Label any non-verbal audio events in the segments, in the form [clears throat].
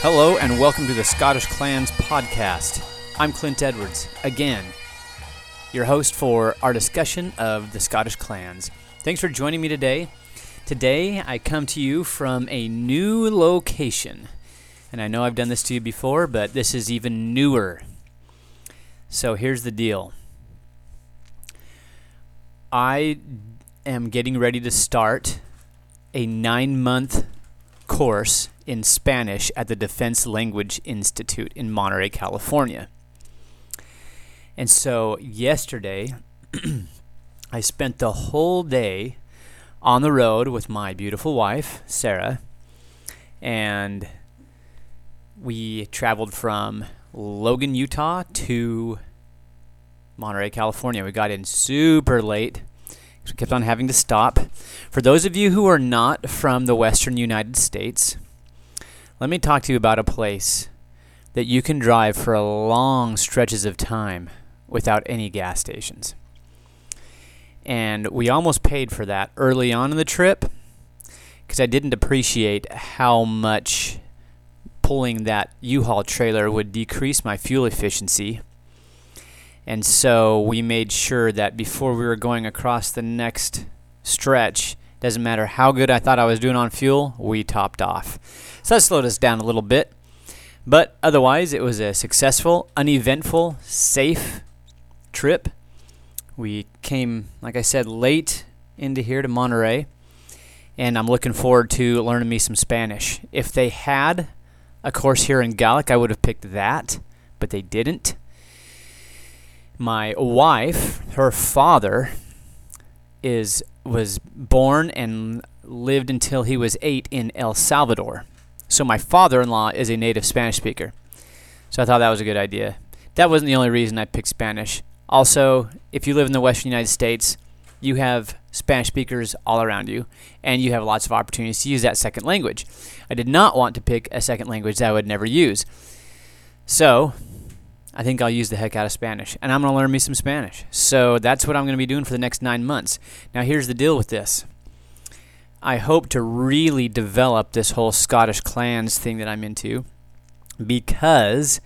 Hello and welcome to the Scottish Clans podcast. I'm Clint Edwards, again, your host for our discussion of the Scottish clans. Thanks for joining me today. Today I come to you from a new location. And I know I've done this to you before, but this is even newer. So here's the deal I am getting ready to start a nine month course in Spanish at the Defense Language Institute in Monterey, California. And so yesterday, [clears throat] I spent the whole day on the road with my beautiful wife, Sarah, and we traveled from Logan, Utah to Monterey, California. We got in super late. We kept on having to stop. For those of you who are not from the western United States, let me talk to you about a place that you can drive for long stretches of time without any gas stations. And we almost paid for that early on in the trip because I didn't appreciate how much pulling that U-Haul trailer would decrease my fuel efficiency. And so we made sure that before we were going across the next stretch, doesn't matter how good I thought I was doing on fuel, we topped off. So that slowed us down a little bit. But otherwise, it was a successful, uneventful, safe trip. We came, like I said, late into here to Monterey, and I'm looking forward to learning me some Spanish. If they had a course here in Gallic, I would have picked that, but they didn't. My wife, her father, is was born and lived until he was eight in El Salvador. So my father-in-law is a native Spanish speaker. So I thought that was a good idea. That wasn't the only reason I picked Spanish. Also, if you live in the Western United States, you have Spanish speakers all around you, and you have lots of opportunities to use that second language. I did not want to pick a second language that I would never use. So, I think I'll use the heck out of Spanish, and I'm going to learn me some Spanish. So, that's what I'm going to be doing for the next nine months. Now, here's the deal with this I hope to really develop this whole Scottish clans thing that I'm into because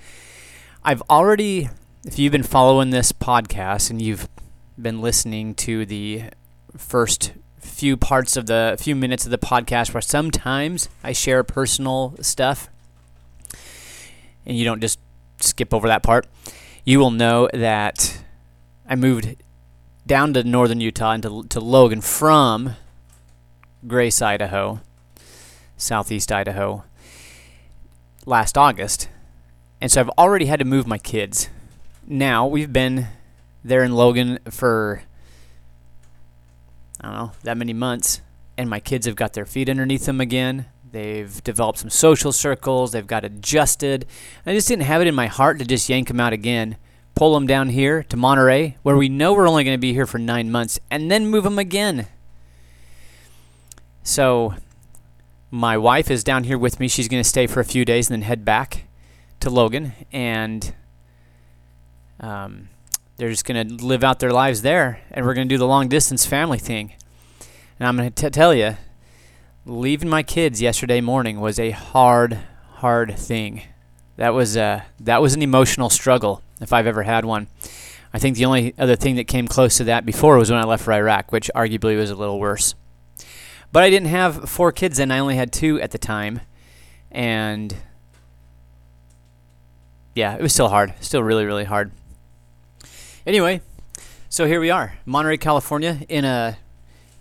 I've already, if you've been following this podcast and you've been listening to the first few parts of the few minutes of the podcast where sometimes I share personal stuff and you don't just skip over that part, you will know that I moved down to northern Utah and to, to Logan from Grace, Idaho, southeast Idaho, last August. And so I've already had to move my kids. Now we've been there in Logan for I don't know, that many months, and my kids have got their feet underneath them again. They've developed some social circles. They've got adjusted. I just didn't have it in my heart to just yank them out again, pull them down here to Monterey, where we know we're only going to be here for nine months, and then move them again. So, my wife is down here with me. She's going to stay for a few days and then head back to Logan, and um, they're just going to live out their lives there, and we're going to do the long distance family thing. And I'm going to tell you, leaving my kids yesterday morning was a hard, hard thing. That was a that was an emotional struggle if I've ever had one. I think the only other thing that came close to that before was when I left for Iraq, which arguably was a little worse. But I didn't have four kids then; I only had two at the time, and yeah, it was still hard, still really, really hard. Anyway, so here we are, Monterey, California, in a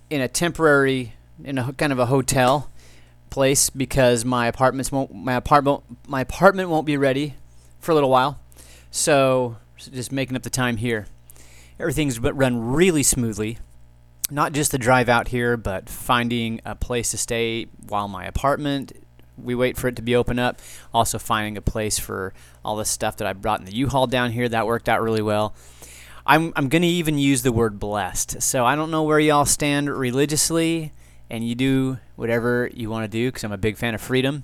in a temporary, in a kind of a hotel place because my apartments won't my apartment my apartment won't be ready for a little while. So just making up the time here. Everything's but run really smoothly. Not just the drive out here, but finding a place to stay while my apartment we wait for it to be open up. Also finding a place for all the stuff that I brought in the U-Haul down here that worked out really well. I'm I'm going to even use the word blessed. So I don't know where y'all stand religiously and you do whatever you want to do because I'm a big fan of freedom,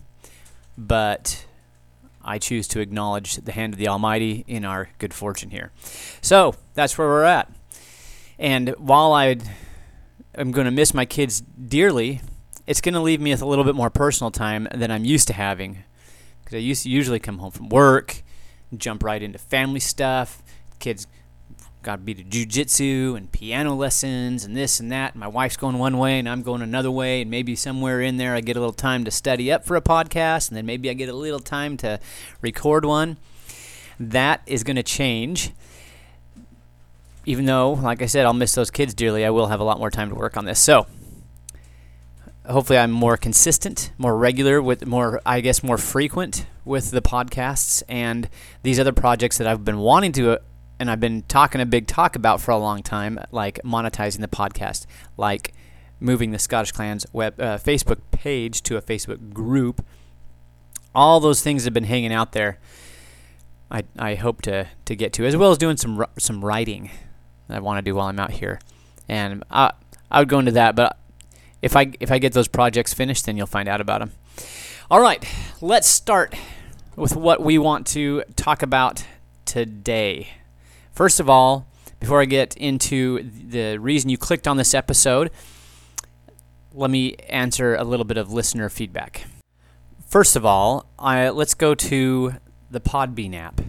but I choose to acknowledge the hand of the Almighty in our good fortune here. So that's where we're at. And while I am going to miss my kids dearly, it's going to leave me with a little bit more personal time than I'm used to having because I used to usually come home from work, jump right into family stuff. Kids got to be to jujitsu and piano lessons and this and that. My wife's going one way and I'm going another way. And maybe somewhere in there I get a little time to study up for a podcast. And then maybe I get a little time to record one. That is going to change. Even though, like I said, I'll miss those kids dearly, I will have a lot more time to work on this. So, hopefully I'm more consistent, more regular with more I guess more frequent with the podcasts and these other projects that I've been wanting to and I've been talking a big talk about for a long time like monetizing the podcast, like moving the Scottish Clans web uh, Facebook page to a Facebook group. All those things have been hanging out there. I, I hope to, to get to as well as doing some some writing that I want to do while I'm out here. And I I would go into that, but if I if I get those projects finished, then you'll find out about them. All right, let's start with what we want to talk about today. First of all, before I get into the reason you clicked on this episode, let me answer a little bit of listener feedback. First of all, I, let's go to the Podbean app,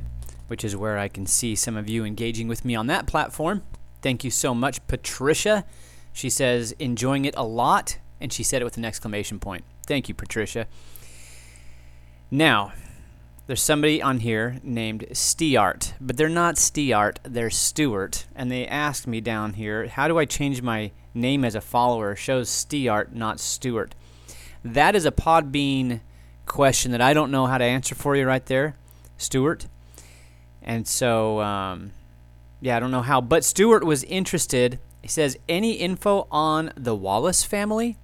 which is where I can see some of you engaging with me on that platform. Thank you so much, Patricia. She says, enjoying it a lot, and she said it with an exclamation point. Thank you, Patricia. Now, there's somebody on here named Steart, but they're not Steart, they're Stewart. And they asked me down here, how do I change my name as a follower? Shows Steart, not Stewart. That is a Podbean question that I don't know how to answer for you right there, Stewart. And so, um, yeah, I don't know how. But Stewart was interested he says, any info on the Wallace family?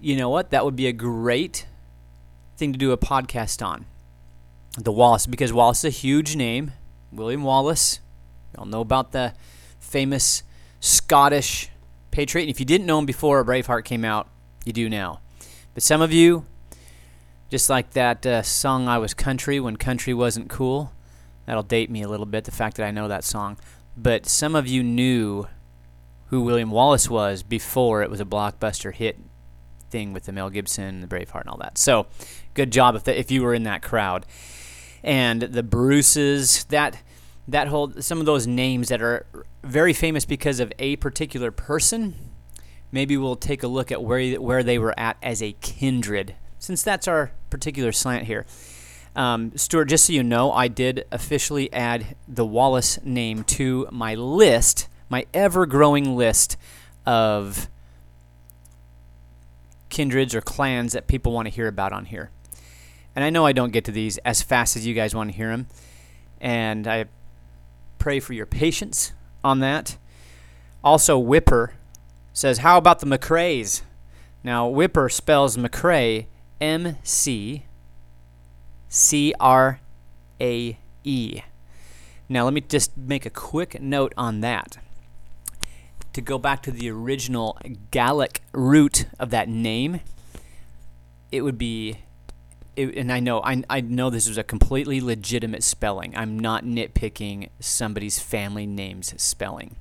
You know what? That would be a great thing to do a podcast on. The Wallace, because Wallace is a huge name. William Wallace. You all know about the famous Scottish patriot. And if you didn't know him before Braveheart came out, you do now. But some of you, just like that uh, song I Was Country when country wasn't cool, that'll date me a little bit, the fact that I know that song. But some of you knew who William Wallace was before it was a blockbuster hit thing with the Mel Gibson, and the Braveheart, and all that. So, good job if the, if you were in that crowd. And the Bruces, that that whole some of those names that are very famous because of a particular person. Maybe we'll take a look at where where they were at as a kindred, since that's our particular slant here. Um, Stuart, just so you know, I did officially add the Wallace name to my list my ever growing list of kindreds or clans that people want to hear about on here. And I know I don't get to these as fast as you guys want to hear them. And I pray for your patience on that. Also, Whipper says, How about the McCraes? Now, Whipper spells McCrae M C C R A E. Now, let me just make a quick note on that to go back to the original Gaelic root of that name, it would be, it, and I know I, I know this is a completely legitimate spelling. I'm not nitpicking somebody's family name's spelling.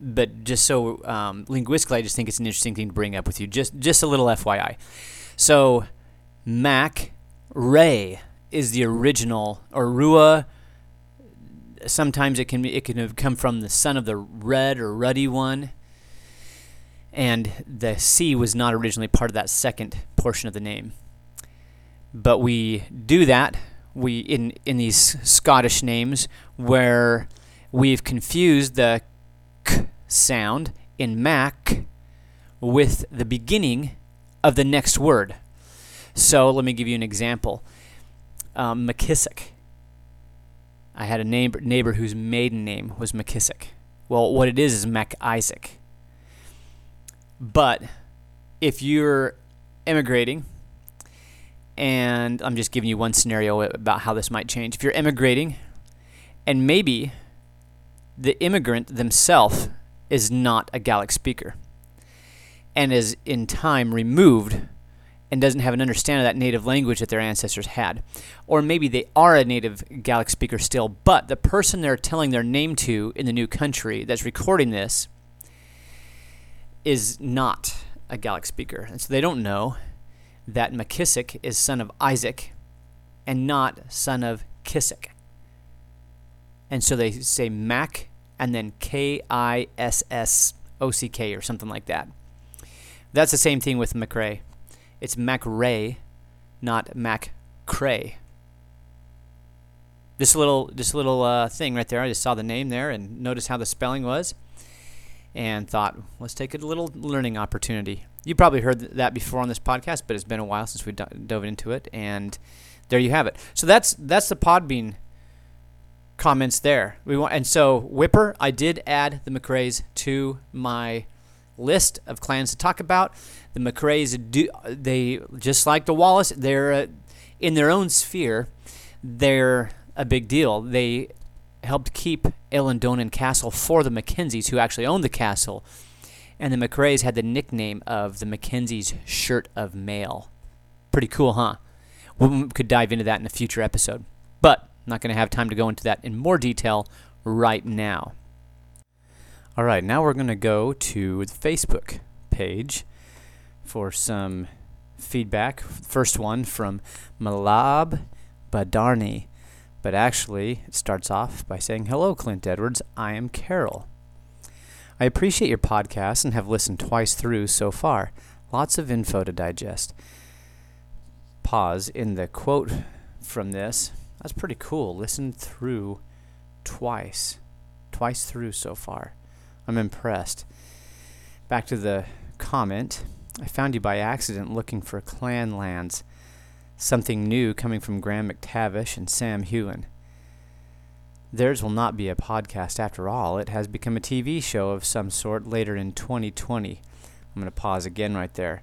But just so um, linguistically, I just think it's an interesting thing to bring up with you. Just just a little FYI. So, Mac Ray is the original, or Rua sometimes it can be, it can have come from the son of the red or ruddy one. And the C was not originally part of that second portion of the name. But we do that we in in these Scottish names where we've confused the k sound in Mac with the beginning of the next word. So let me give you an example. Um, McKissick I had a neighbor, neighbor whose maiden name was McKissick. Well, what it is is Mac Isaac. But if you're immigrating, and I'm just giving you one scenario about how this might change. If you're immigrating, and maybe the immigrant themselves is not a Gaelic speaker, and is in time removed and doesn't have an understanding of that native language that their ancestors had. Or maybe they are a native Gaelic speaker still, but the person they're telling their name to in the new country that's recording this is not a Gaelic speaker. And so they don't know. That McKissick is son of Isaac and not son of Kissick. And so they say Mac and then K I S S O C K or something like that. That's the same thing with McRae. It's MacRae, not MacCrae. This little, this little uh, thing right there. I just saw the name there and noticed how the spelling was, and thought, let's take a little learning opportunity. You probably heard that before on this podcast, but it's been a while since we dove into it, and there you have it. So that's that's the Podbean comments there. We want, and so Whipper, I did add the McRaes to my list of clans to talk about. The McRaes do they just like the Wallace, they're uh, in their own sphere. They're a big deal. They helped keep Eilean Donan Castle for the Mackenzies, who actually owned the castle. And the McRaes had the nickname of the Mackenzies' shirt of mail. Pretty cool, huh? We could dive into that in a future episode. But I'm not going to have time to go into that in more detail right now. All right, now we're going to go to the Facebook page for some feedback. First one from Malab Badarni. But actually, it starts off by saying, Hello, Clint Edwards. I am Carol. I appreciate your podcast and have listened twice through so far. Lots of info to digest. Pause in the quote from this. That's pretty cool. Listen through twice. Twice through so far. I'm impressed. Back to the comment. I found you by accident looking for clan lands. Something new coming from Graham McTavish and Sam Heughan. Theirs will not be a podcast after all. It has become a TV show of some sort later in 2020. I'm going to pause again right there.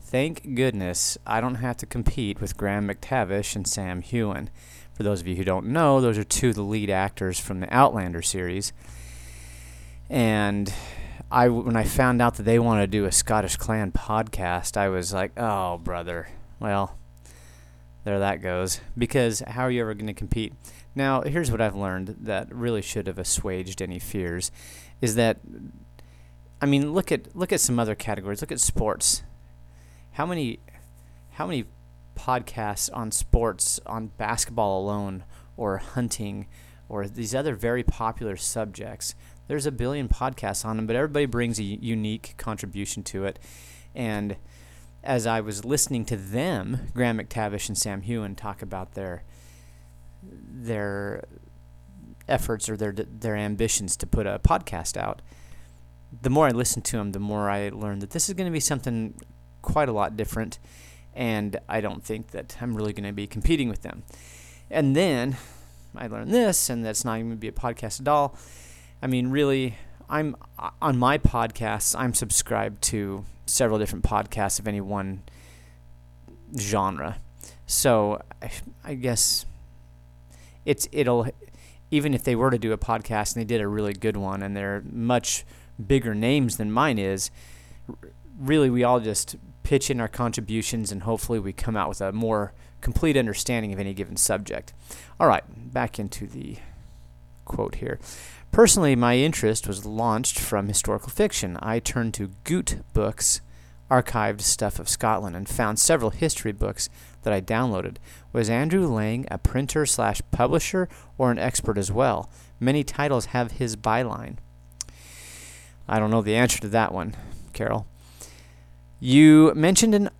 Thank goodness I don't have to compete with Graham McTavish and Sam Heughan. For those of you who don't know, those are two of the lead actors from the Outlander series. And I, when I found out that they wanted to do a Scottish Clan podcast, I was like, oh, brother. Well, there that goes. Because how are you ever going to compete? Now, here's what I've learned that really should have assuaged any fears is that I mean, look at look at some other categories. Look at sports. How many how many podcasts on sports on basketball alone or hunting or these other very popular subjects? There's a billion podcasts on them, but everybody brings a unique contribution to it. And as I was listening to them, Graham McTavish and Sam Heughan talk about their their efforts or their their ambitions to put a podcast out, the more I listened to them, the more I learned that this is going to be something quite a lot different, and I don't think that I'm really going to be competing with them. And then I learned this, and that's not even going to be a podcast at all. I mean, really, I'm on my podcasts. I'm subscribed to several different podcasts of any one genre. So I, I guess it's it'll even if they were to do a podcast and they did a really good one and they're much bigger names than mine is, really we all just pitch in our contributions and hopefully we come out with a more complete understanding of any given subject. All right, back into the quote here. Personally, my interest was launched from historical fiction. I turned to Goot books, archived stuff of Scotland, and found several history books that I downloaded. Was Andrew Lang a printer slash publisher or an expert as well? Many titles have his byline. I don't know the answer to that one, Carol. You mentioned an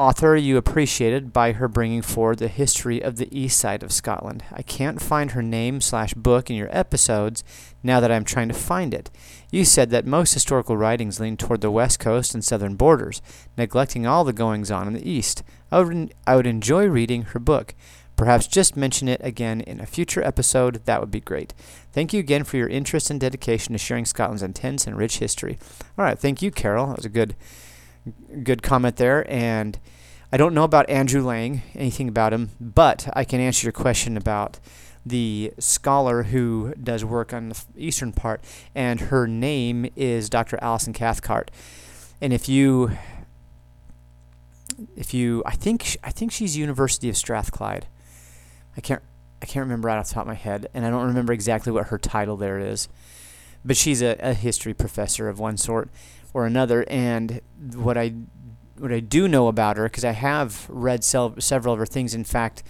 author you appreciated by her bringing forward the history of the east side of Scotland. I can't find her name slash book in your episodes now that I'm trying to find it. You said that most historical writings lean toward the west coast and southern borders, neglecting all the goings on in the east. I would, I would enjoy reading her book. Perhaps just mention it again in a future episode. That would be great. Thank you again for your interest and dedication to sharing Scotland's intense and rich history. All right, thank you, Carol. That was a good good comment there. And I don't know about Andrew Lang, anything about him, but I can answer your question about the scholar who does work on the eastern part, and her name is Dr. Alison Cathcart. And if you, if you, I think I think she's University of Strathclyde. I can't I can't remember right off the top of my head, and I don't remember exactly what her title there is, but she's a, a history professor of one sort or another. And what I what I do know about her because I have read several of her things. In fact,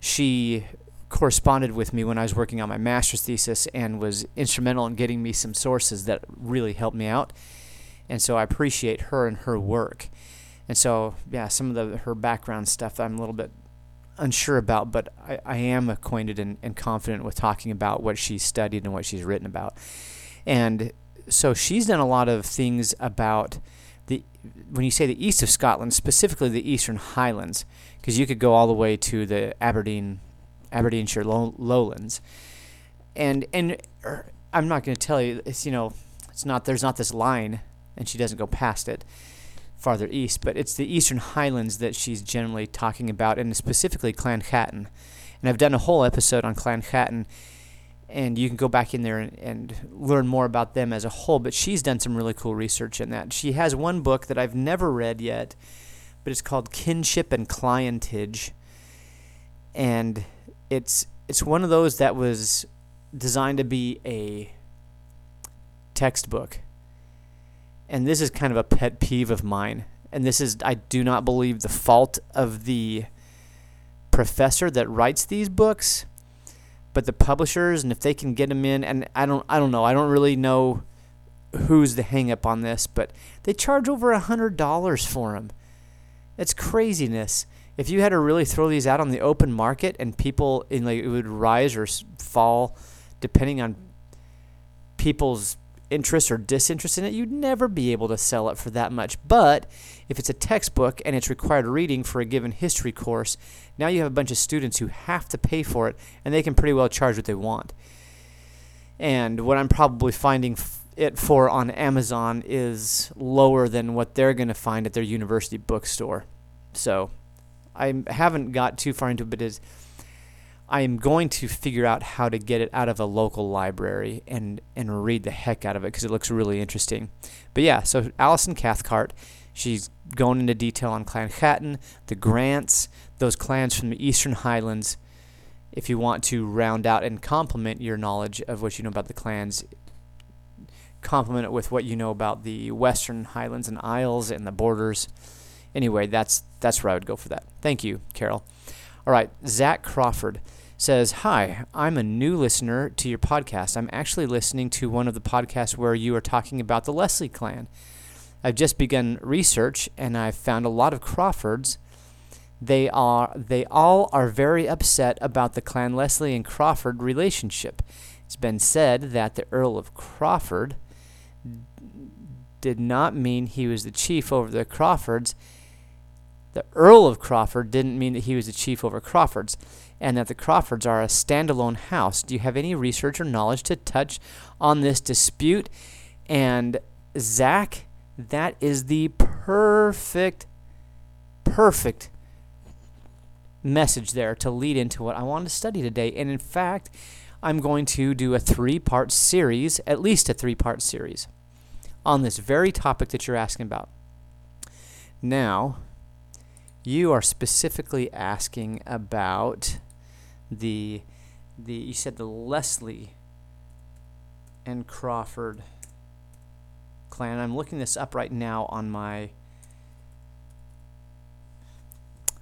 she corresponded with me when I was working on my master's thesis and was instrumental in getting me some sources that really helped me out. And so I appreciate her and her work. And so, yeah, some of the her background stuff I'm a little bit unsure about, but I, I am acquainted and, and confident with talking about what she's studied and what she's written about. And so she's done a lot of things about the when you say the east of Scotland, specifically the Eastern Highlands, because you could go all the way to the Aberdeen, Aberdeenshire low, lowlands, and and er, I'm not going to tell you it's you know it's not there's not this line, and she doesn't go past it farther east, but it's the Eastern Highlands that she's generally talking about, and specifically Clan Clanhattan. And I've done a whole episode on Clan Clanhattan and you can go back in there and, and, learn more about them as a whole. But she's done some really cool research in that. She has one book that I've never read yet, but it's called Kinship and Clientage, and it's it's one of those that was designed to be a textbook. And this is kind of a pet peeve of mine. And this is I do not believe the fault of the professor that writes these books but the publishers and if they can get them in and I don't I don't know I don't really know who's the hang up on this but they charge over a hundred dollars for them it's craziness. If you had to really throw these out on the open market and people in like it would rise or fall depending on people's interest or disinterest in it, you'd never be able to sell it for that much. But if it's a textbook and it's required reading for a given history course, now you have a bunch of students who have to pay for it and they can pretty well charge what they want. And what I'm probably finding it for on Amazon is lower than what they're going to find at their university bookstore. So I haven't got too far into it, but is I am going to figure out how to get it out of a local library and, and read the heck out of it because it looks really interesting. But yeah, so Alison Cathcart, she's going into detail on Clan Clanhattan, the Grants, those clans from the Eastern Highlands. If you want to round out and complement your knowledge of what you know about the clans, complement it with what you know about the Western Highlands and Isles and the borders. Anyway, that's that's where I would go for that. Thank you, Carol. All right, Zach Crawford says, Hi, I'm a new listener to your podcast. I'm actually listening to one of the podcasts where you are talking about the Leslie clan. I've just begun research and I've found a lot of Crawfords. They are they all are very upset about the Clan Leslie and Crawford relationship. It's been said that the Earl of Crawford did not mean he was the chief over the Crawfords the Earl of Crawford didn't mean that he was the chief over Crawfords, and that the Crawfords are a standalone house. Do you have any research or knowledge to touch on this dispute? And Zach, that is the perfect, perfect message there to lead into what I want to study today. And in fact, I'm going to do a three part series, at least a three part series, on this very topic that you're asking about. Now, you are specifically asking about the the you said the Leslie and Crawford clan. I'm looking this up right now on my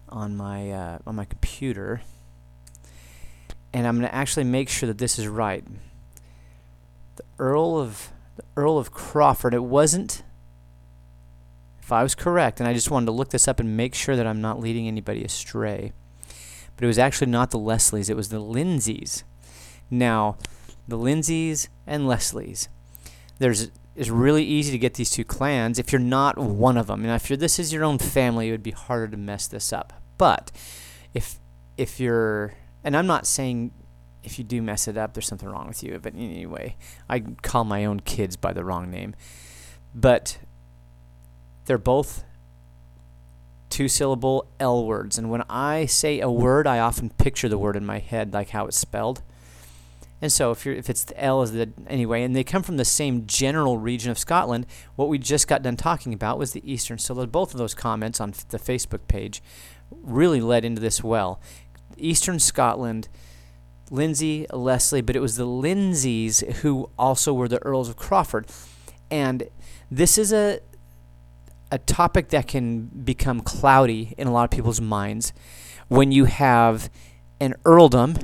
on my uh, on my computer, and I'm going to actually make sure that this is right. The Earl of the Earl of Crawford. It wasn't if I was correct, and I just wanted to look this up and make sure that I'm not leading anybody astray, but it was actually not the Leslies, it was the Lindsays. Now, the Lindsays and Leslies. There's it's really easy to get these two clans if you're not one of them. And if this is your own family, it would be harder to mess this up. But if if you're and I'm not saying if you do mess it up, there's something wrong with you. But anyway, I call my own kids by the wrong name. But they're both two syllable L words. And when I say a word, I often picture the word in my head, like how it's spelled. And so if if it's the L is the anyway, and they come from the same general region of Scotland, what we just got done talking about was the eastern. So both of those comments on the Facebook page really led into this well. Eastern Scotland, Lindsay, Leslie, but it was the Lindsays who also were the Earls of Crawford. And this is a a topic that can become cloudy in a lot of people's minds when you have an earldom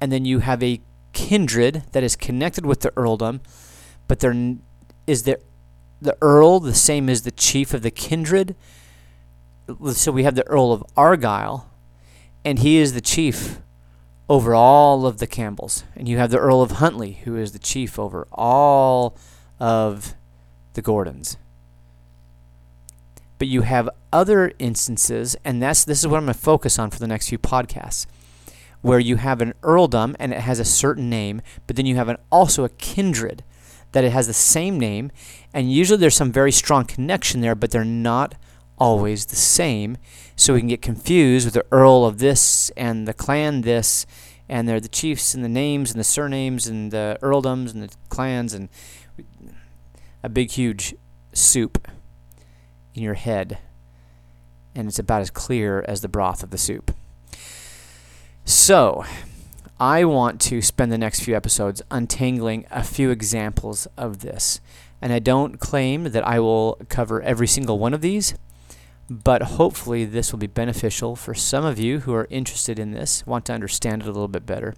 and then you have a kindred that is connected with the earldom, but there is the the earl the same as the chief of the kindred. So we have the Earl of Argyll, and he is the chief over all of the Campbells. And you have the Earl of Huntly, who is the chief over all of the Gordons. But you have other instances, and that's this is what I'm going to focus on for the next few podcasts, where you have an earldom and it has a certain name, but then you have an, also a kindred that it has the same name, and usually there's some very strong connection there, but they're not always the same. So we can get confused with the earl of this and the clan this, and they're the chiefs and the names and the surnames and the earldoms and the clans and a big huge soup in your head, and it's about as clear as the broth of the soup. So, I want to spend the next few episodes untangling a few examples of this. And I don't claim that I will cover every single one of these, but hopefully this will be beneficial for some of you who are interested in this, want to understand it a little bit better.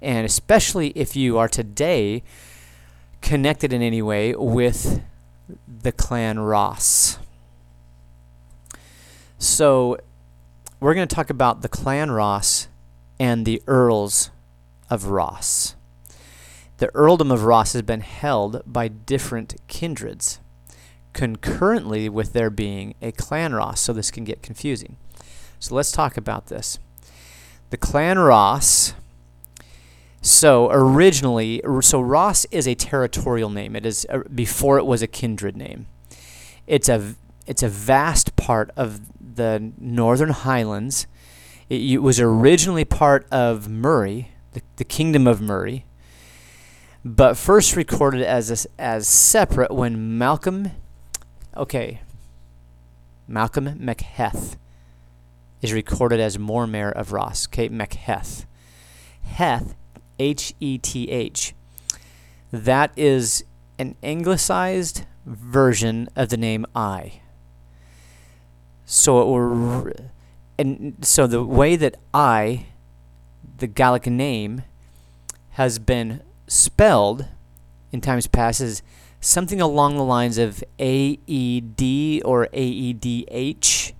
And especially if you are today connected in any way with the clan Ross. So, we're going to talk about the clan Ross and the Earls of Ross. The earldom of Ross has been held by different kindreds, concurrently with there being a clan Ross, so this can get confusing. So let's talk about this. The clan Ross. So originally, so Ross is a territorial name. It is uh, before it was a kindred name. It's a it's a vast part of the Northern Highlands it, it was originally part of Moray, the, the kingdom of Moray, but first recorded as a, as separate when Malcolm, okay, Malcolm MacHeth is recorded as Mormaer of Ross. Okay, MacHeth, Heth, H E T H. That is an anglicized version of the name I. So it and so the way that I, the Gaelic name, has been spelled in times past is something along the lines of A E D or A E D H.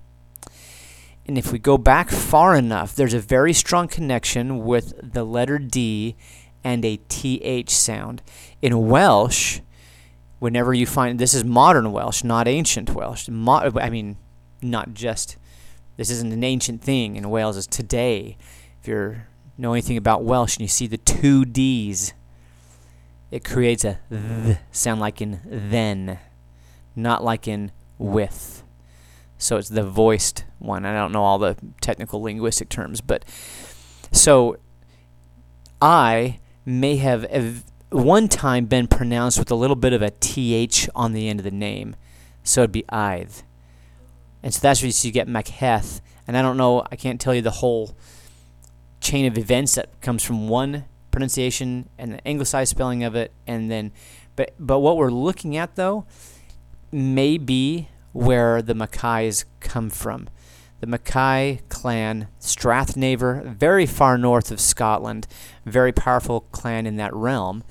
And if we go back far enough, there's a very strong connection with the letter D and a TH sound. In Welsh, whenever you find this is modern Welsh, not ancient Welsh. Mo- I mean, not just this isn't an ancient thing in Wales. It's today. If you know anything about Welsh and you see the two D's, it creates a th sound like in then, not like in with. So it's the voiced one. I don't know all the technical linguistic terms, but so I may have ev- one time been pronounced with a little bit of a th on the end of the name, so it'd be Ith. And so that's where you get MacHeth. And I don't know, I can't tell you the whole chain of events that comes from one pronunciation and the anglicized spelling of it and then but but what we're looking at though may be where the Mackays come from. The Mackay clan, Strathnaver, very far north of Scotland, very powerful clan in that realm.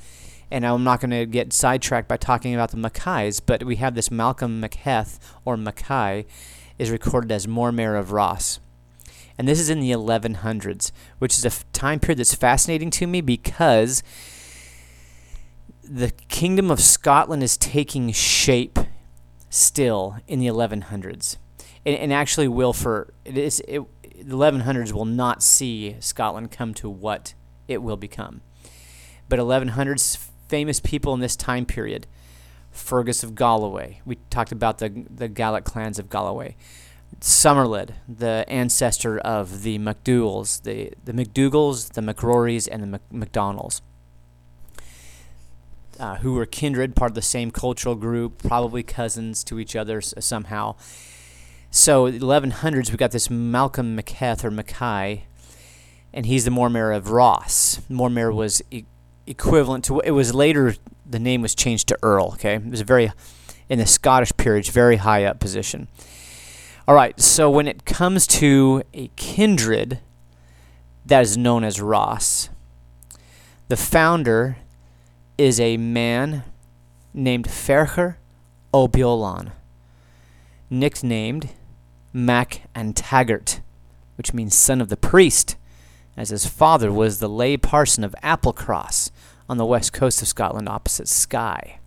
And I'm not going to get sidetracked by talking about the Mackays, but we have this Malcolm MacHeth, or Mackay, is recorded as Mormaer of Ross. And this is in the 1100s, which is a f- time period that's fascinating to me because the Kingdom of Scotland is taking shape still in the 1100s. And, and actually will for it is it, the 1100s will not see Scotland come to what it will become. But 1100s famous people in this time period Fergus of Galloway. We talked about the the Gaelic clans of Galloway. Somerled, the ancestor of the MacDougalls, the, the MacDougals, the MacRorys, and the Mac- MacDonalds, uh, who were kindred, part of the same cultural group, probably cousins to each other s- somehow. So, the 1100s, we got this Malcolm MacHeth or Mackay, and he's the Mormaer of Ross. Mormaer was e- equivalent to it was later the name was changed to Earl. Okay, it was a very in the Scottish peerage, very high up position. All right, so when it comes to a kindred that is known as Ross, the founder is a man named Ferchar O'Beolan, nicknamed Mac and Taggart, which means son of the priest, as his father was the lay parson of Applecross on the west coast of Scotland opposite Skye.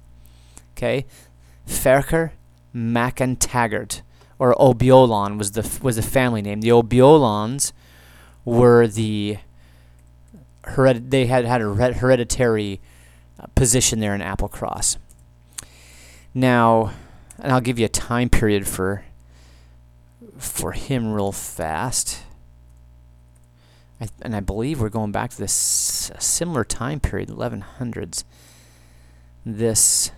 Okay, Ferchar Mac and Taggart, or O'Beolan was the was the family name. The O'Beolans were the they had had a hereditary uh, position there in Applecross. Now, and I'll give you a time period for for him real fast. I, and I believe we're going back to this similar time period, 1100s. This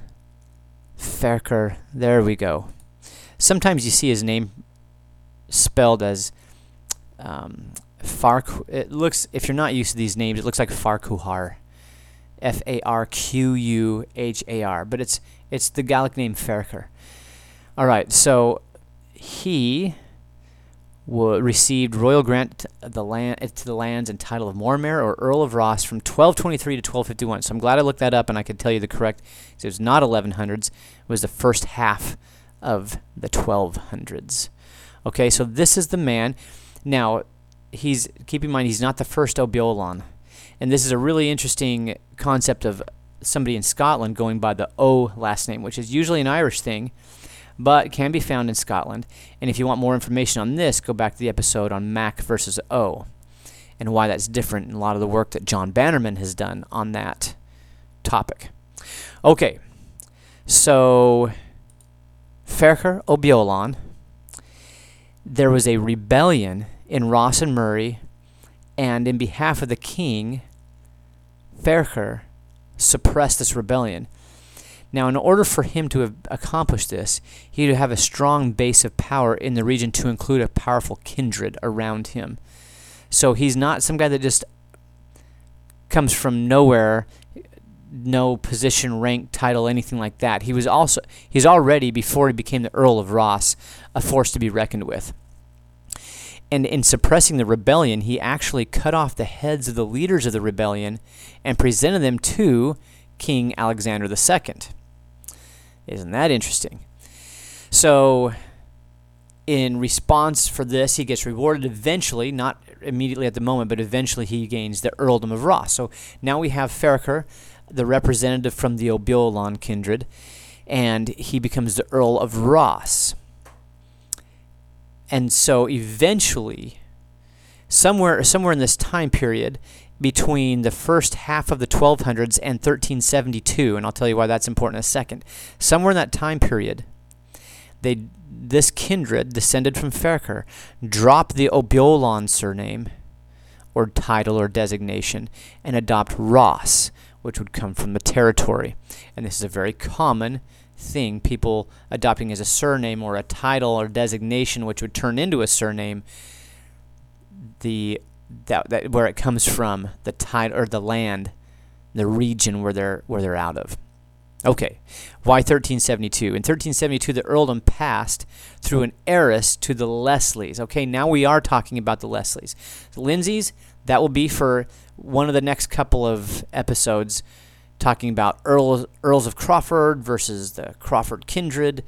Ferchar, there we go. Sometimes you see his name spelled as um, Fark. It looks, if you're not used to these names, it looks like Farquhar, F A R Q U H A R, but it's it's the Gallic name Ferker. All right, so he received royal grant the land eh, to the lands and title of Mormaer or Earl of Ross from 1223 to 1251. So I'm glad I looked that up and I could tell you the correct. It was not 1100s. It was the first half of the 1200s. Okay, so this is the man. Now, he's keep in mind he's not the first O'Beolan, and this is a really interesting concept of somebody in Scotland going by the O last name, which is usually an Irish thing but can be found in Scotland. And if you want more information on this, go back to the episode on Mac versus O and why that's different and a lot of the work that John Bannerman has done on that topic. Okay, so Ferchar O'Beolan, there was a rebellion in Ross and Moray, and in behalf of the king, Ferchar suppressed this rebellion. Now, in order for him to have accomplished this, he had to have a strong base of power in the region to include a powerful kindred around him. So he's not some guy that just comes from nowhere, no position, rank, title, anything like that. He was also he's already before he became the Earl of Ross, a force to be reckoned with. And in suppressing the rebellion, he actually cut off the heads of the leaders of the rebellion and presented them to King Alexander II. Isn't that interesting? So, in response for this, he gets rewarded eventually, not immediately at the moment, but eventually he gains the earldom of Ross. So now we have Ferchar, the representative from the O'Beolan kindred, and he becomes the Earl of Ross. And so eventually, somewhere somewhere in this time period, between the first half of the 1200s and 1372, and I'll tell you why that's important in a second. Somewhere in that time period, they this kindred descended from Ferchar dropped the O'Beolan surname or title or designation and adopt Ross, which would come from the territory. And this is a very common thing, people adopting as a surname or a title or designation which would turn into a surname. The that, that where it comes from, the tide or the land, the region where they're where they're out of. Okay, why 1372? In 1372, the earldom passed through an heiress to the Leslies. Okay, now we are talking about the Leslies. The Lindsays, that will be for one of the next couple of episodes, talking about Earls, Earls of Crawford versus the Crawford kindred.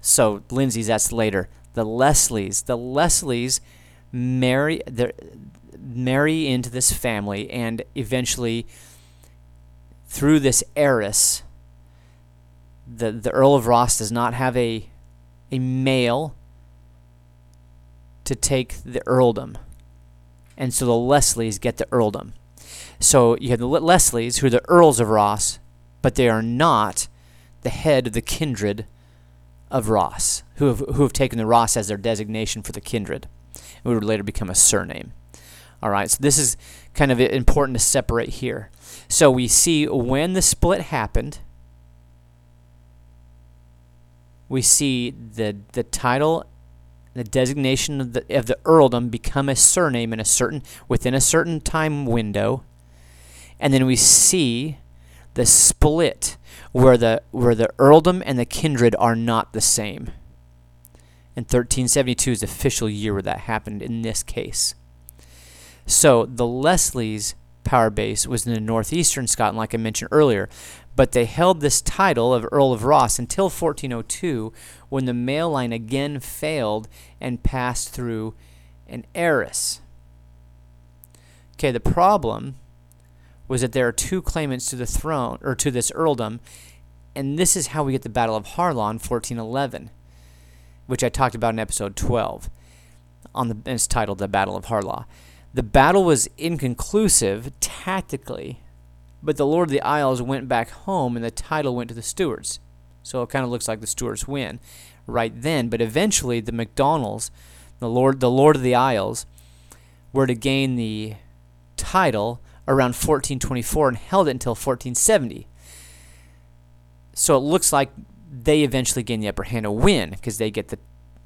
So, Lindsays, that's later. The Leslies. The Leslies marry marry into this family and eventually through this heiress the the Earl of Ross does not have a a male to take the earldom. And so the Leslies get the earldom. So you have the Leslies who are the Earls of Ross, but they are not the head of the kindred of Ross, who have, who have taken the Ross as their designation for the kindred. Would later become a surname. All right, so this is kind of important to separate here. So we see when the split happened, we see the the title, the designation of the of the earldom become a surname in a certain within a certain time window, and then we see the split where the where the earldom and the kindred are not the same. And 1372 is the official year where that happened in this case. So the Leslies power base was in the northeastern Scotland, like I mentioned earlier, but they held this title of Earl of Ross until 1402, when the male line again failed and passed through an heiress. Okay, the problem was that there are two claimants to the throne, or to this earldom, and this is how we get the Battle of Harlaw in 1411, which I talked about in episode 12. On the, it's titled The Battle of Harlaw. The battle was inconclusive tactically, but the Lord of the Isles went back home and the title went to the Stuarts. So it kind of looks like the Stuarts win right then. But eventually, the MacDonalds, the Lord, the Lord of the Isles, were to gain the title around 1424 and held it until 1470. So it looks like they eventually gain the upper hand and win because they get the,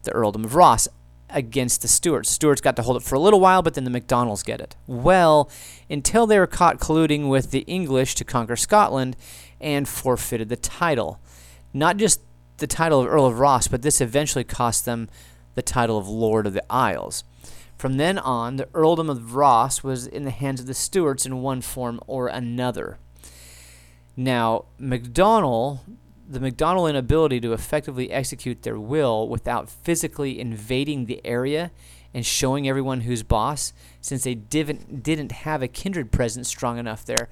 the earldom of Ross against the Stuarts. Stuarts got to hold it for a little while, but then the MacDonalds get it. Well, until they were caught colluding with the English to conquer Scotland and forfeited the title. Not just the title of Earl of Ross, but this eventually cost them the title of Lord of the Isles. From then on, the earldom of Ross was in the hands of the Stuarts in one form or another. Now, MacDonald the MacDonald inability to effectively execute their will without physically invading the area and showing everyone who's boss, since they didn't didn't have a kindred presence strong enough there.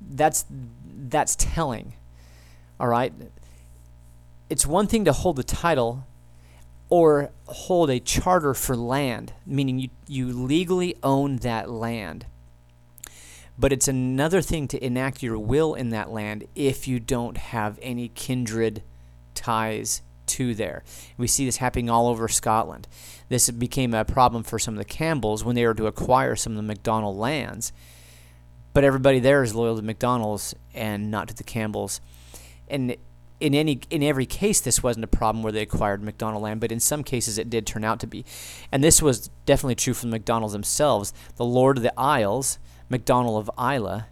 That's that's telling. All right. It's one thing to hold the title or hold a charter for land, meaning you, you legally own that land. But it's another thing to enact your will in that land if you don't have any kindred ties to there. We see this happening all over Scotland. This became a problem for some of the Campbells when they were to acquire some of the MacDonald lands. But everybody there is loyal to MacDonald's and not to the Campbells. And in any in every case this wasn't a problem where they acquired MacDonald land, but in some cases it did turn out to be. And this was definitely true for the MacDonalds themselves. The Lord of the Isles MacDonald of Islay.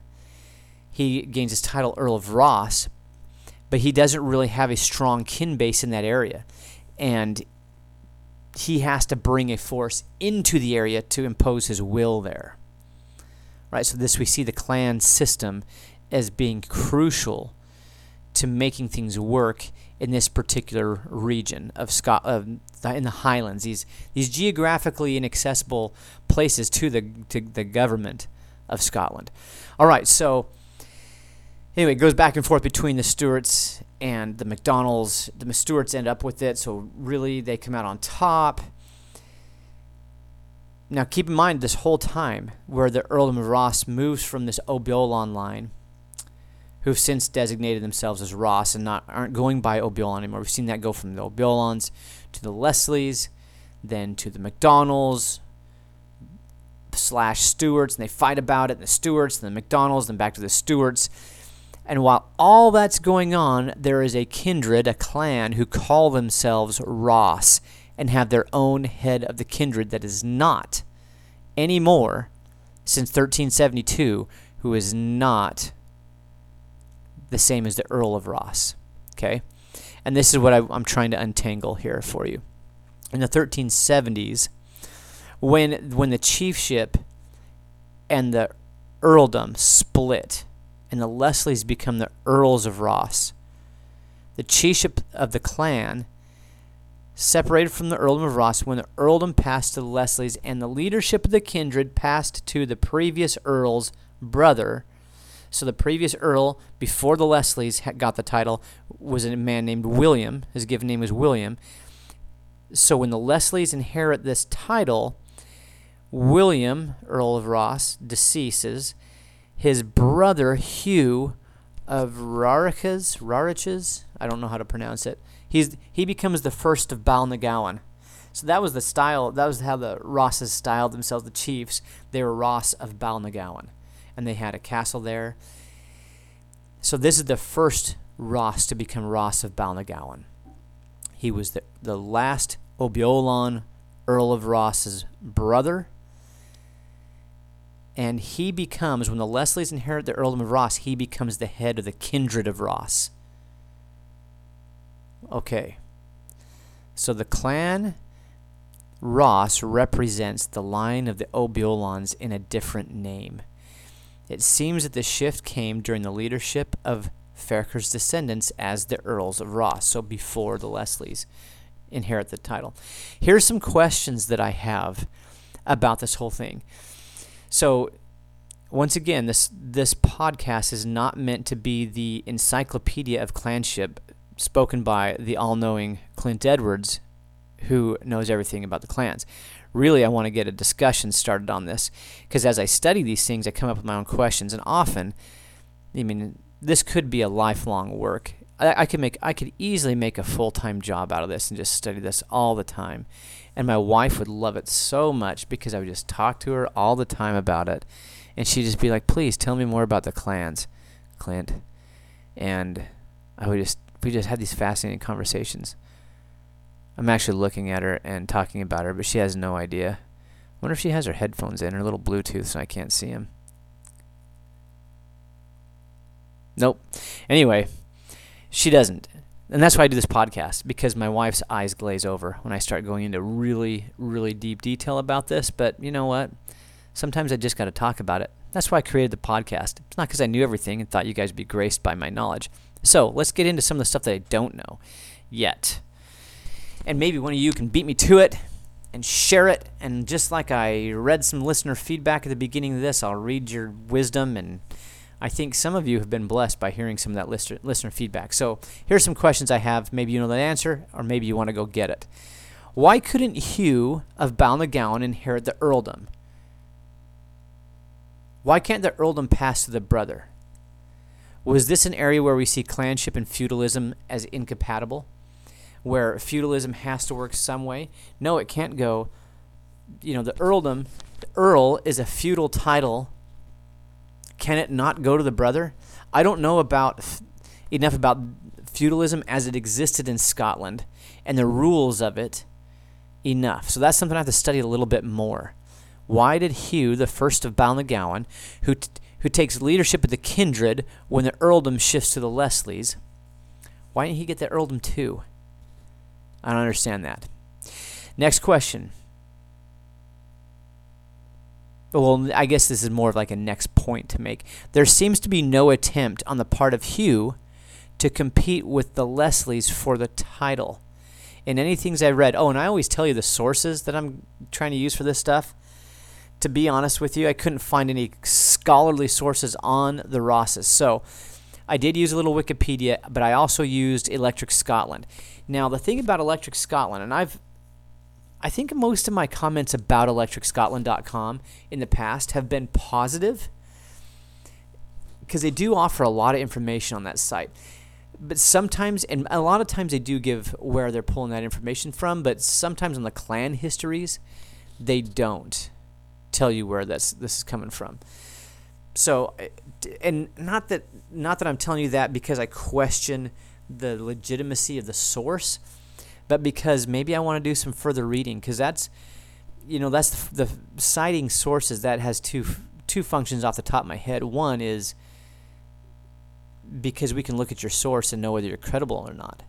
He gains his title Earl of Ross, but he doesn't really have a strong kin base in that area. And he has to bring a force into the area to impose his will there. Right? So this we see the clan system as being crucial to making things work in this particular region of Scot uh, in the Highlands. These these geographically inaccessible places to the to the government of Scotland. All right, so anyway, it goes back and forth between the Stuarts and the MacDonalds. The Stuarts end up with it, so really they come out on top. Now, keep in mind this whole time where the Earldom of Ross moves from this O'Beolan line, who've since designated themselves as Ross and not aren't going by O'Beolan anymore. We've seen that go from the O'Beolans to the Leslies, then to the Slash Stuarts, and they fight about it, and the Stuarts, and the McDonald's, and back to the Stuarts. And while all that's going on, there is a kindred, a clan, who call themselves Ross and have their own head of the kindred that is not anymore since 1372, who is not the same as the Earl of Ross. Okay? And this is what I'm trying to untangle here for you. In the 1370s, when when the chiefship and the earldom split and the Leslies become the Earls of Ross. The chiefship of the clan separated from the earldom of Ross when the earldom passed to the Leslies and the leadership of the kindred passed to the previous earl's brother. So the previous earl before the Leslies got the title was a man named William. His given name was William. So when the Leslies inherit this title, William, Earl of Ross, deceases. His brother, Hugh of Rariches, Rariches, I don't know how to pronounce it. He's he becomes the first of Balnagowan. So that was the style. That was how the Rosses styled themselves, the chiefs. They were Ross of Balnagowan, and they had a castle there. So this is the first Ross to become Ross of Balnagowan. He was the the last O'Beolan, Earl of Ross's brother, and he becomes, when the Leslies inherit the earldom of Ross, he becomes the head of the kindred of Ross. Okay. So the clan Ross represents the line of the O'Beolans in a different name. It seems that the shift came during the leadership of Ferchar's descendants as the Earls of Ross, so before the Leslies inherit the title. Here's some questions that I have about this whole thing. So, once again, this this podcast is not meant to be the encyclopedia of clanship spoken by the all-knowing Clint Edwards, who knows everything about the clans. Really, I want to get a discussion started on this because as I study these things, I come up with my own questions, and often, I mean, this could be a lifelong work. I, I could make I could easily make a full-time job out of this and just study this all the time. And my wife would love it so much because I would just talk to her all the time about it. And she'd just be like, please tell me more about the clans, Clint. And I would just, we just had these fascinating conversations. I'm actually looking at her and talking about her, but she has no idea. I wonder if she has her headphones in, her little Bluetooth, so I can't see them. Nope. Anyway, she doesn't and that's why I do this podcast because my wife's eyes glaze over when I start going into really, really deep detail about this. But you know what? Sometimes I just got to talk about it. That's why I created the podcast. It's not because I knew everything and thought you guys would be graced by my knowledge. So let's get into some of the stuff that I don't know yet. And maybe one of you can beat me to it and share it. And just like I read some listener feedback at the beginning of this, I'll read your wisdom and I think some of you have been blessed by hearing some of that listener, listener feedback. So here's some questions I have. Maybe you know the answer, or maybe you want to go get it. Why couldn't Hugh of Balnagowan inherit the earldom? Why can't the earldom pass to the brother? Was this an area where we see clanship and feudalism as incompatible? Where feudalism has to work some way? No, it can't go. You know, the earldom, the earl is a feudal title can it not go to the brother? I don't know about enough about feudalism as it existed in Scotland and the rules of it enough. So that's something I have to study a little bit more. Why did Hugh, the first of Balnagowan, who t- who takes leadership of the kindred when the earldom shifts to the Leslies, why didn't he get the earldom too? I don't understand that. Next question. Well, I guess this is more of like a next point to make. There seems to be no attempt on the part of Hugh to compete with the Leslies for the title. In any things I read, oh, and I always tell you the sources that I'm trying to use for this stuff. To be honest with you, I couldn't find any scholarly sources on the Rosses. So I did use a little Wikipedia, but I also used Electric Scotland. Now, the thing about Electric Scotland, and I've I think most of my comments about electricscotland.com in the past have been positive because they do offer a lot of information on that site. But sometimes, and a lot of times, they do give where they're pulling that information from. But sometimes on the clan histories, they don't tell you where this this is coming from. So, eh, and not that not that I'm telling you that because I question the legitimacy of the source but because maybe I want to do some further reading because that's you know that's the, the citing sources that has two two functions off the top of my head. One is because we can look at your source and know whether you're credible or not.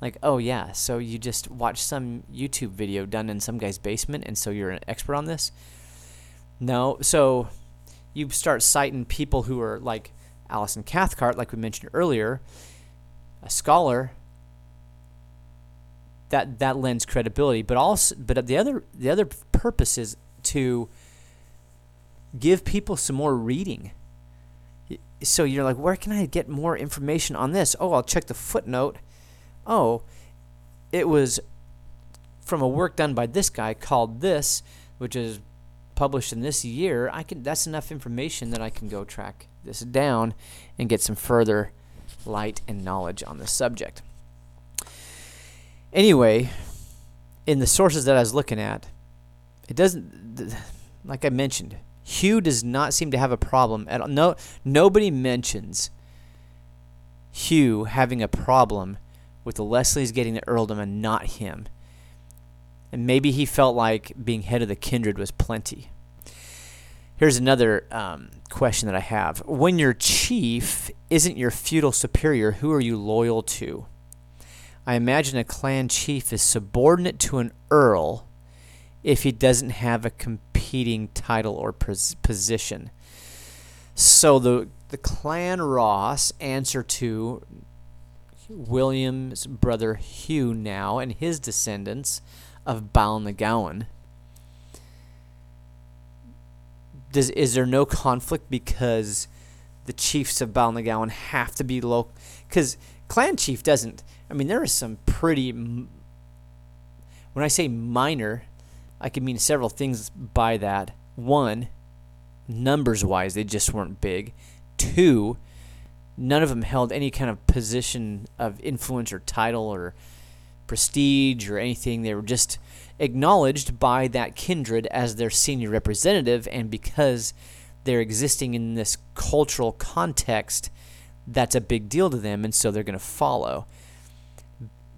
Like, oh yeah, so you just watched some YouTube video done in some guy's basement and so you're an expert on this? No. So you start citing people who are like Alison Cathcart, like we mentioned earlier, a scholar that that lends credibility. But also, but the other the other purpose is to give people some more reading. So you're like, where can I get more information on this? Oh, I'll check the footnote. Oh, it was from a work done by this guy called this, which is published in this year. I can that's enough information that I can go track this down and get some further light and knowledge on the subject. Anyway, in the sources that I was looking at, it doesn't, like I mentioned, Hugh does not seem to have a problem at all. No, nobody mentions Hugh having a problem with the Leslies getting the earldom and not him. And maybe he felt like being head of the kindred was plenty. Here's another um, question that I have. When your chief isn't your feudal superior, who are you loyal to? I imagine a clan chief is subordinate to an earl if he doesn't have a competing title or pos- position. So the the clan Ross answer to William's brother Hugh now and his descendants of Balnagowan. Does is there no conflict because the chiefs of Balnagowan have to be local? Because clan chief doesn't. I mean, there are some pretty. When I say minor, I can mean several things by that. One, numbers wise, they just weren't big. Two, none of them held any kind of position of influence or title or prestige or anything. They were just acknowledged by that kindred as their senior representative, and because they're existing in this cultural context, that's a big deal to them, and so they're going to follow.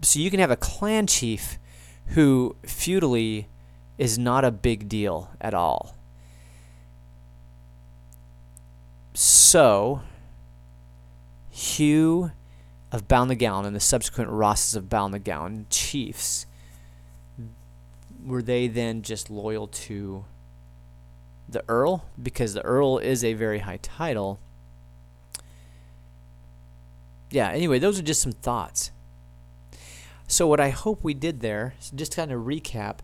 So you can have a clan chief who feudally is not a big deal at all. So, Hugh of Balnagowan and the subsequent Rosses of Balnagowan, chiefs, were they then just loyal to the Earl? Because the Earl is a very high title. Yeah, anyway, those are just some thoughts. So, what I hope we did there, so just kind of recap,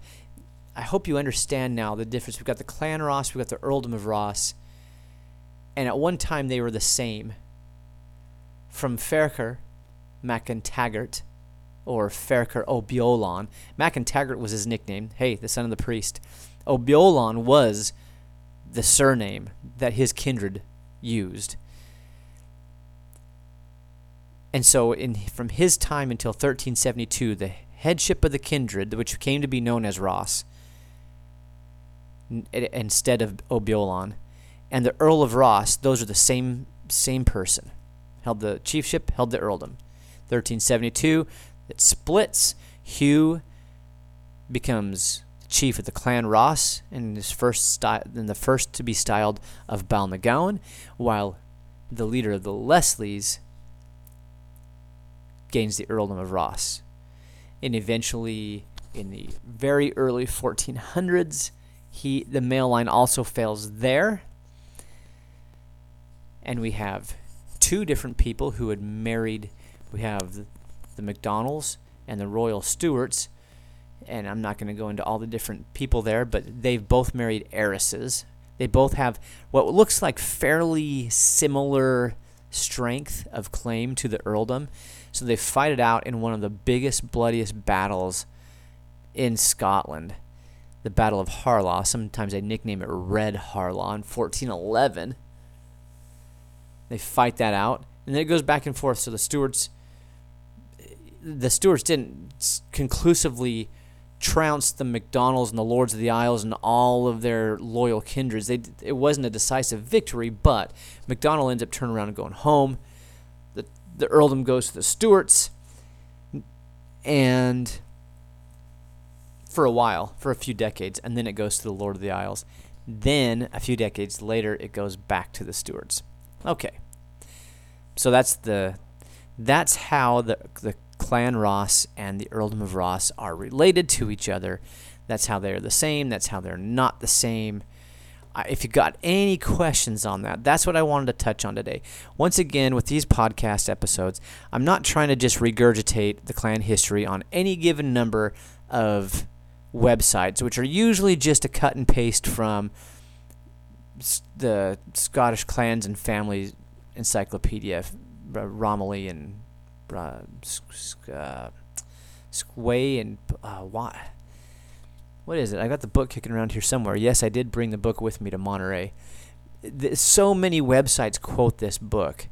I hope you understand now the difference. We've got the Clan Ross, we've got the Earldom of Ross, and at one time they were the same. From Ferchar, MacIntaggart, or Ferchar O'Beolán. MacIntaggart was his nickname. Hey, the son of the priest. O'Beolán was the surname that his kindred used. And so, in from his time until 1372, the headship of the kindred, which came to be known as Ross, n- instead of O'Beolán, and the Earl of Ross, those are the same same person. Held the chiefship, held the earldom. 1372, it splits. Hugh becomes chief of the clan Ross, and is first sty- and the first to be styled of Balnagowan, while the leader of the Leslies gains the earldom of Ross. And eventually, in the very early 1400s, he the male line also fails there and we have two different people who had married. We have the, McDonalds and the Royal Stuarts, and I'm not going to go into all the different people there, but they've both married heiresses. They both have what looks like fairly similar strength of claim to the earldom. So they fight it out in one of the biggest, bloodiest battles in Scotland, the Battle of Harlaw. Sometimes they nickname it Red Harlaw in 1411. They fight that out, and then it goes back and forth. So the Stuarts, the Stuarts didn't conclusively trounce the McDonalds and the Lords of the Isles and all of their loyal kindreds. They, it wasn't a decisive victory, but McDonald ends up turning around and going home. The, earldom goes to the Stuarts, and for a while, for a few decades, and then it goes to the Lord of the Isles. Then, a few decades later, it goes back to the Stuarts. Okay. So that's the that's how the the clan Ross and the earldom of Ross are related to each other. That's how they're the same. That's how they're not the same. If you got any questions on that, that's what I wanted to touch on today. Once again, with these podcast episodes, I'm not trying to just regurgitate the clan history on any given number of websites, which are usually just a cut and paste from the Scottish clans and families encyclopedia, Romilly and uh, Squay and uh, what? What is it? I got the book kicking around here somewhere. Yes, I did bring the book with me to Monterey. So many websites quote this book.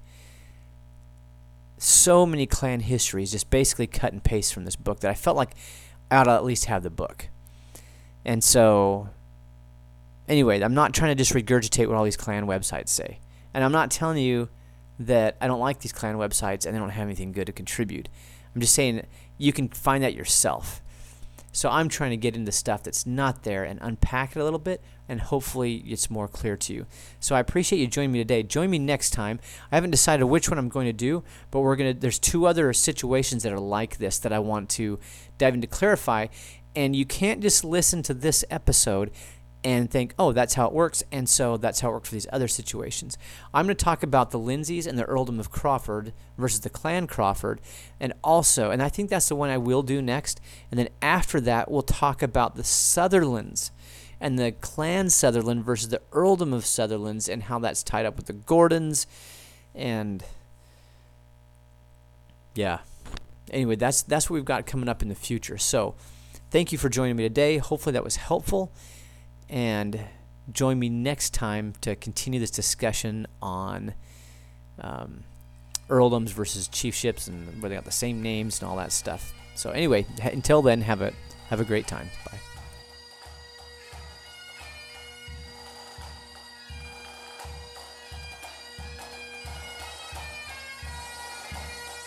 So many clan histories, just basically cut and paste from this book that I felt like I ought to at least have the book. And so anyway, I'm not trying to just regurgitate what all these clan websites say. And I'm not telling you that I don't like these clan websites and they don't have anything good to contribute. I'm just saying you can find that yourself. So I'm trying to get into stuff that's not there and unpack it a little bit, and hopefully it's more clear to you. So I appreciate you joining me today. Join me next time. I haven't decided which one I'm going to do, but we're gonna. There's two other situations that are like this that I want to dive into clarify, and you can't just listen to this episode and think, oh, that's how it works, and so that's how it works for these other situations. I'm going to talk about the Lindsays and the Earldom of Crawford versus the Clan Crawford, and also, and I think that's the one I will do next, and then after that, we'll talk about the Sutherlands and the Clan Sutherland versus the Earldom of Sutherlands and how that's tied up with the Gordons, and yeah. Anyway, that's that's what we've got coming up in the future. So, thank you for joining me today. Hopefully that was helpful and join me next time to continue this discussion on um, earldoms versus chiefships and where they got the same names and all that stuff. So anyway, until then, have a have a great time. Bye.